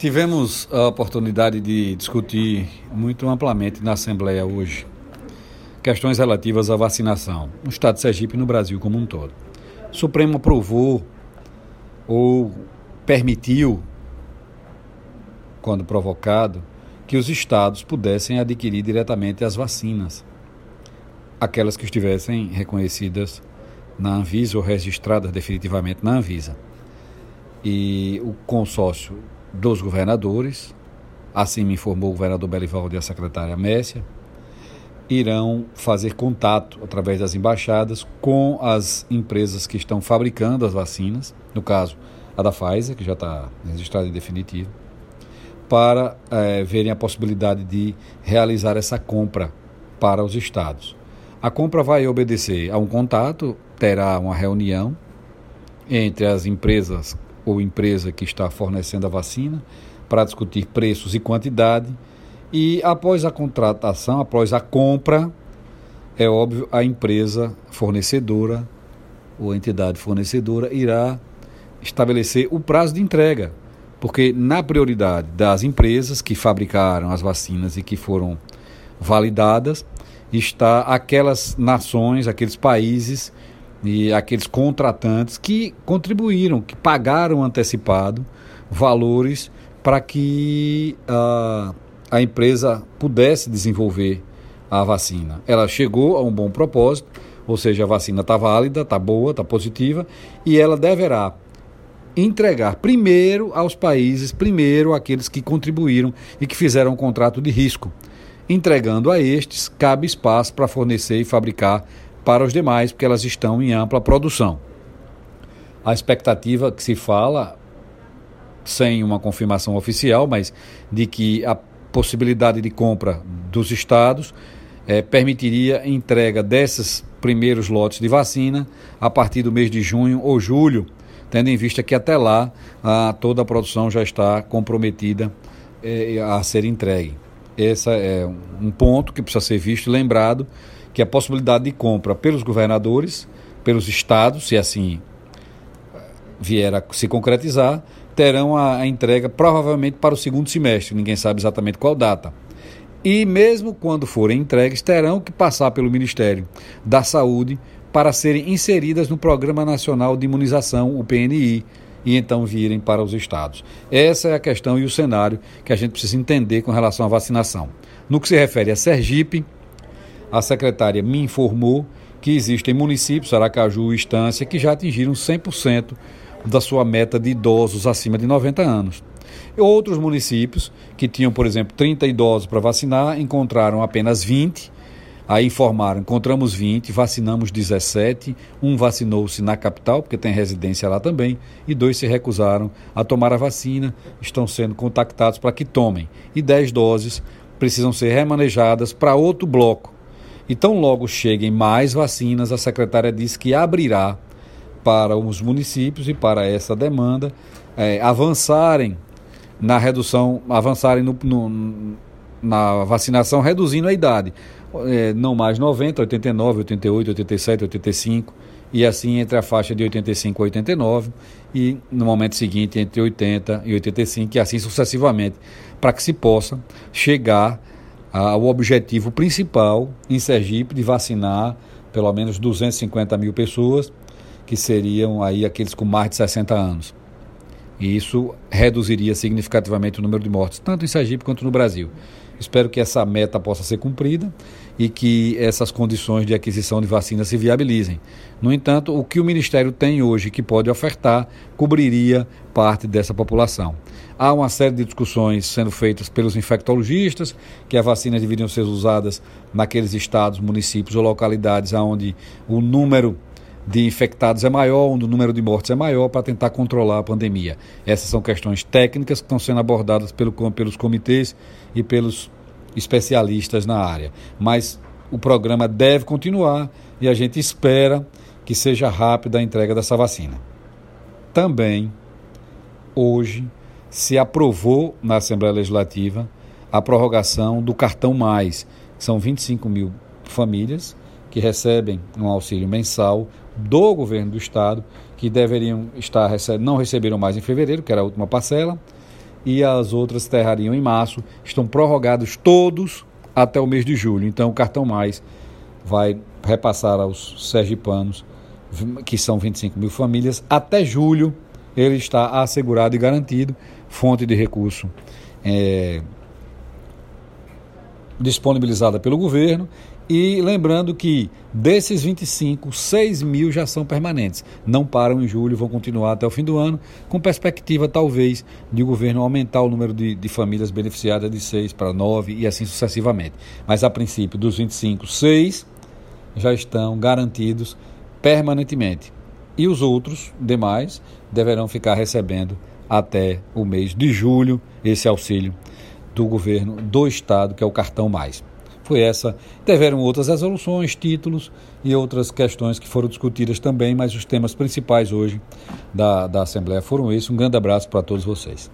Tivemos a oportunidade de discutir muito amplamente na Assembleia hoje questões relativas à vacinação no estado de Sergipe e no Brasil como um todo. O Supremo aprovou ou permitiu, quando provocado, que os estados pudessem adquirir diretamente as vacinas, aquelas que estivessem reconhecidas na Anvisa ou registradas definitivamente na Anvisa. E o consórcio dos governadores, assim me informou o governador Belivaldo e a secretária Messia, irão fazer contato através das embaixadas com as empresas que estão fabricando as vacinas, no caso a da Pfizer, que já está registrada em definitivo, para é, verem a possibilidade de realizar essa compra para os estados. A compra vai obedecer a um contato, terá uma reunião entre as empresas ou empresa que está fornecendo a vacina para discutir preços e quantidade. E após a contratação, após a compra, é óbvio, a empresa fornecedora ou entidade fornecedora irá estabelecer o prazo de entrega, porque na prioridade das empresas que fabricaram as vacinas e que foram validadas está aquelas nações, aqueles países e aqueles contratantes que contribuíram, que pagaram antecipado valores para que a, a empresa pudesse desenvolver a vacina. Ela chegou a um bom propósito, ou seja, a vacina está válida, está boa, está positiva, e ela deverá entregar primeiro aos países, primeiro aqueles que contribuíram e que fizeram um contrato de risco. Entregando a estes, cabe espaço para fornecer e fabricar para os demais, porque elas estão em ampla produção. A expectativa que se fala, sem uma confirmação oficial, mas de que a possibilidade de compra dos estados é, permitiria entrega desses primeiros lotes de vacina a partir do mês de junho ou julho, tendo em vista que até lá a, toda a produção já está comprometida é, a ser entregue. Esse é um ponto que precisa ser visto e lembrado que a possibilidade de compra pelos governadores, pelos estados, se assim vier a se concretizar, terão a, a entrega provavelmente para o segundo semestre, ninguém sabe exatamente qual data. E mesmo quando forem entregues, terão que passar pelo Ministério da Saúde para serem inseridas no Programa Nacional de Imunização, o PNI, e então virem para os estados. Essa é a questão e o cenário que a gente precisa entender com relação à vacinação. No que se refere a Sergipe, a secretária me informou que existem municípios, Aracaju e Estância, que já atingiram 100% da sua meta de idosos acima de 90 anos. Outros municípios que tinham, por exemplo, 30 idosos para vacinar, encontraram apenas 20. Aí informaram, encontramos 20, vacinamos 17, um vacinou-se na capital, porque tem residência lá também, e dois se recusaram a tomar a vacina, estão sendo contactados para que tomem. E 10 doses precisam ser remanejadas para outro bloco, e tão logo cheguem mais vacinas, a secretária disse que abrirá para os municípios e para essa demanda é, avançarem na redução, avançarem no, no, na vacinação, reduzindo a idade. É, não mais 90, 89, 88, 87, 85 e assim entre a faixa de 85 a 89 e no momento seguinte entre 80 e 85 e assim sucessivamente, para que se possa chegar o objetivo principal em Sergipe de vacinar pelo menos 250 mil pessoas, que seriam aí aqueles com mais de 60 anos. E isso reduziria significativamente o número de mortes, tanto em Sergipe quanto no Brasil. Espero que essa meta possa ser cumprida e que essas condições de aquisição de vacina se viabilizem. No entanto, o que o Ministério tem hoje que pode ofertar cobriria parte dessa população. Há uma série de discussões sendo feitas pelos infectologistas que as vacinas deveriam ser usadas naqueles estados, municípios ou localidades onde o número de infectados é maior, onde o número de mortes é maior, para tentar controlar a pandemia. Essas são questões técnicas que estão sendo abordadas pelo, pelos comitês e pelos especialistas na área. Mas o programa deve continuar e a gente espera que seja rápida a entrega dessa vacina. Também, hoje, se aprovou na Assembleia Legislativa a prorrogação do cartão mais. São 25 mil famílias que recebem um auxílio mensal do governo do estado, que deveriam estar não receberam mais em fevereiro, que era a última parcela, e as outras terrariam em março. Estão prorrogados todos até o mês de julho. Então, o cartão mais vai repassar aos sergipanos, que são 25 mil famílias, até julho ele está assegurado e garantido, fonte de recurso é, disponibilizada pelo governo e lembrando que desses 25, 6 mil já são permanentes. Não param em julho, vão continuar até o fim do ano, com perspectiva talvez de o governo aumentar o número de, de famílias beneficiadas de 6 para 9 e assim sucessivamente. Mas a princípio, dos 25, 6 já estão garantidos permanentemente. E os outros demais deverão ficar recebendo até o mês de julho esse auxílio do governo do estado, que é o cartão mais foi essa. Tiveram outras resoluções, títulos e outras questões que foram discutidas também, mas os temas principais hoje da, da Assembleia foram esses. Um grande abraço para todos vocês.